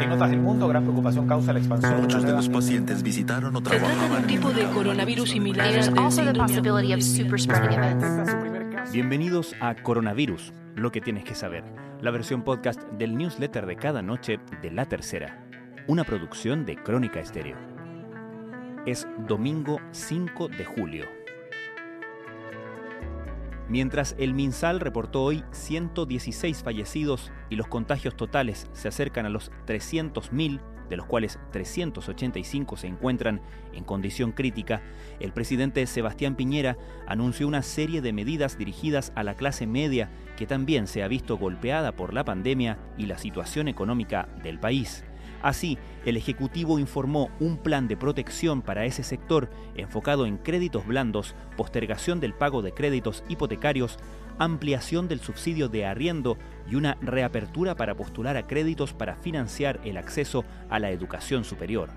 En otras del mundo, gran preocupación causa la expansión. Muchos de los pacientes visitaron o trabajaban un tipo de coronavirus similar. Bienvenidos a Coronavirus, lo que tienes que saber, la versión podcast del newsletter de cada noche de La Tercera, una producción de Crónica Estéreo. Es domingo 5 de julio. Mientras el MinSal reportó hoy 116 fallecidos y los contagios totales se acercan a los 300.000, de los cuales 385 se encuentran en condición crítica, el presidente Sebastián Piñera anunció una serie de medidas dirigidas a la clase media que también se ha visto golpeada por la pandemia y la situación económica del país. Así, el Ejecutivo informó un plan de protección para ese sector enfocado en créditos blandos, postergación del pago de créditos hipotecarios, ampliación del subsidio de arriendo y una reapertura para postular a créditos para financiar el acceso a la educación superior.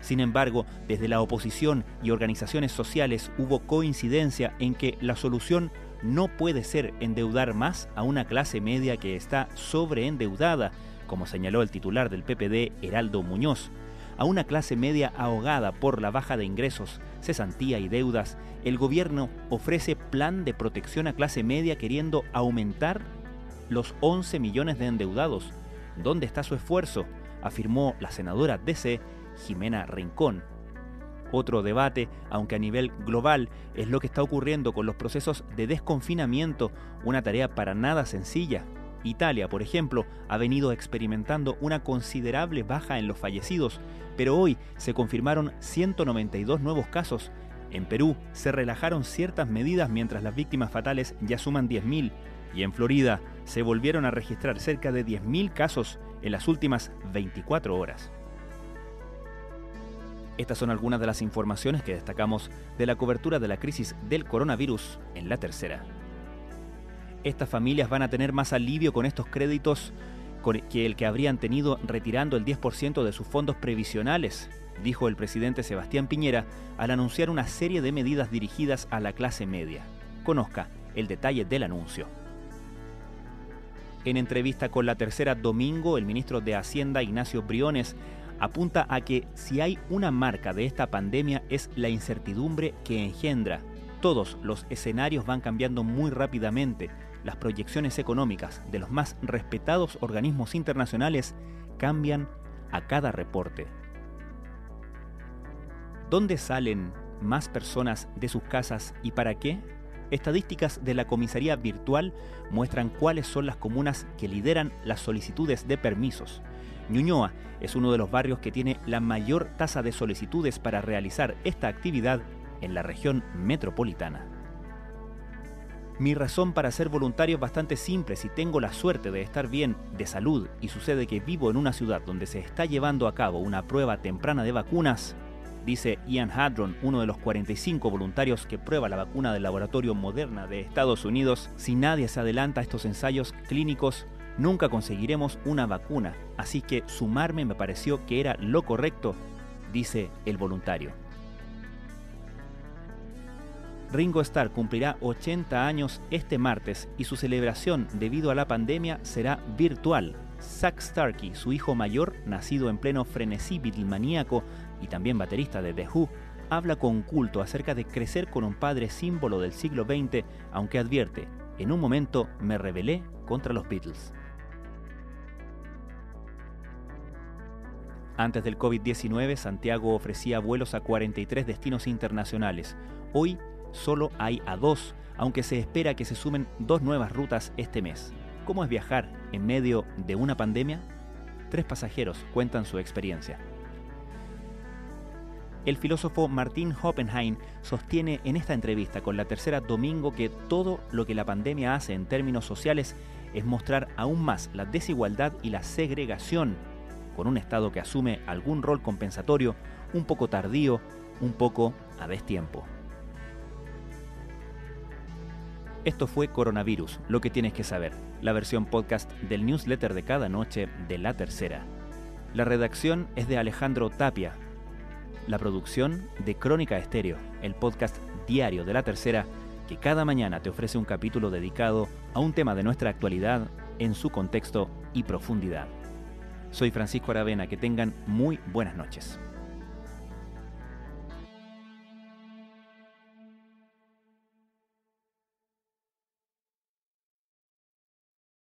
Sin embargo, desde la oposición y organizaciones sociales hubo coincidencia en que la solución no puede ser endeudar más a una clase media que está sobreendeudada, como señaló el titular del PPD, Heraldo Muñoz. A una clase media ahogada por la baja de ingresos, cesantía y deudas, el gobierno ofrece plan de protección a clase media queriendo aumentar los 11 millones de endeudados. ¿Dónde está su esfuerzo? afirmó la senadora DC, Jimena Rincón. Otro debate, aunque a nivel global, es lo que está ocurriendo con los procesos de desconfinamiento, una tarea para nada sencilla. Italia, por ejemplo, ha venido experimentando una considerable baja en los fallecidos, pero hoy se confirmaron 192 nuevos casos. En Perú se relajaron ciertas medidas mientras las víctimas fatales ya suman 10.000 y en Florida se volvieron a registrar cerca de 10.000 casos en las últimas 24 horas. Estas son algunas de las informaciones que destacamos de la cobertura de la crisis del coronavirus en la tercera. Estas familias van a tener más alivio con estos créditos que el que habrían tenido retirando el 10% de sus fondos previsionales, dijo el presidente Sebastián Piñera al anunciar una serie de medidas dirigidas a la clase media. Conozca el detalle del anuncio. En entrevista con la tercera domingo, el ministro de Hacienda, Ignacio Briones, apunta a que si hay una marca de esta pandemia es la incertidumbre que engendra. Todos los escenarios van cambiando muy rápidamente. Las proyecciones económicas de los más respetados organismos internacionales cambian a cada reporte. ¿Dónde salen más personas de sus casas y para qué? Estadísticas de la comisaría virtual muestran cuáles son las comunas que lideran las solicitudes de permisos. Ñuñoa es uno de los barrios que tiene la mayor tasa de solicitudes para realizar esta actividad en la región metropolitana. Mi razón para ser voluntario es bastante simple. Si tengo la suerte de estar bien de salud y sucede que vivo en una ciudad donde se está llevando a cabo una prueba temprana de vacunas, dice Ian Hadron, uno de los 45 voluntarios que prueba la vacuna del laboratorio Moderna de Estados Unidos, si nadie se adelanta a estos ensayos clínicos, nunca conseguiremos una vacuna. Así que sumarme me pareció que era lo correcto, dice el voluntario. Ringo Starr cumplirá 80 años este martes y su celebración debido a la pandemia será virtual. Zack Starkey, su hijo mayor, nacido en pleno frenesí beatlemaníaco y también baterista de The Who, habla con culto acerca de crecer con un padre símbolo del siglo XX, aunque advierte, en un momento me rebelé contra los Beatles. Antes del COVID-19, Santiago ofrecía vuelos a 43 destinos internacionales. Hoy solo hay a dos, aunque se espera que se sumen dos nuevas rutas este mes. ¿Cómo es viajar en medio de una pandemia? Tres pasajeros cuentan su experiencia. El filósofo Martin Oppenheim sostiene en esta entrevista con la tercera domingo que todo lo que la pandemia hace en términos sociales es mostrar aún más la desigualdad y la segregación, con un Estado que asume algún rol compensatorio, un poco tardío, un poco a destiempo. Esto fue Coronavirus, lo que tienes que saber, la versión podcast del newsletter de cada noche de La Tercera. La redacción es de Alejandro Tapia, la producción de Crónica Estéreo, el podcast diario de La Tercera que cada mañana te ofrece un capítulo dedicado a un tema de nuestra actualidad en su contexto y profundidad. Soy Francisco Aravena, que tengan muy buenas noches.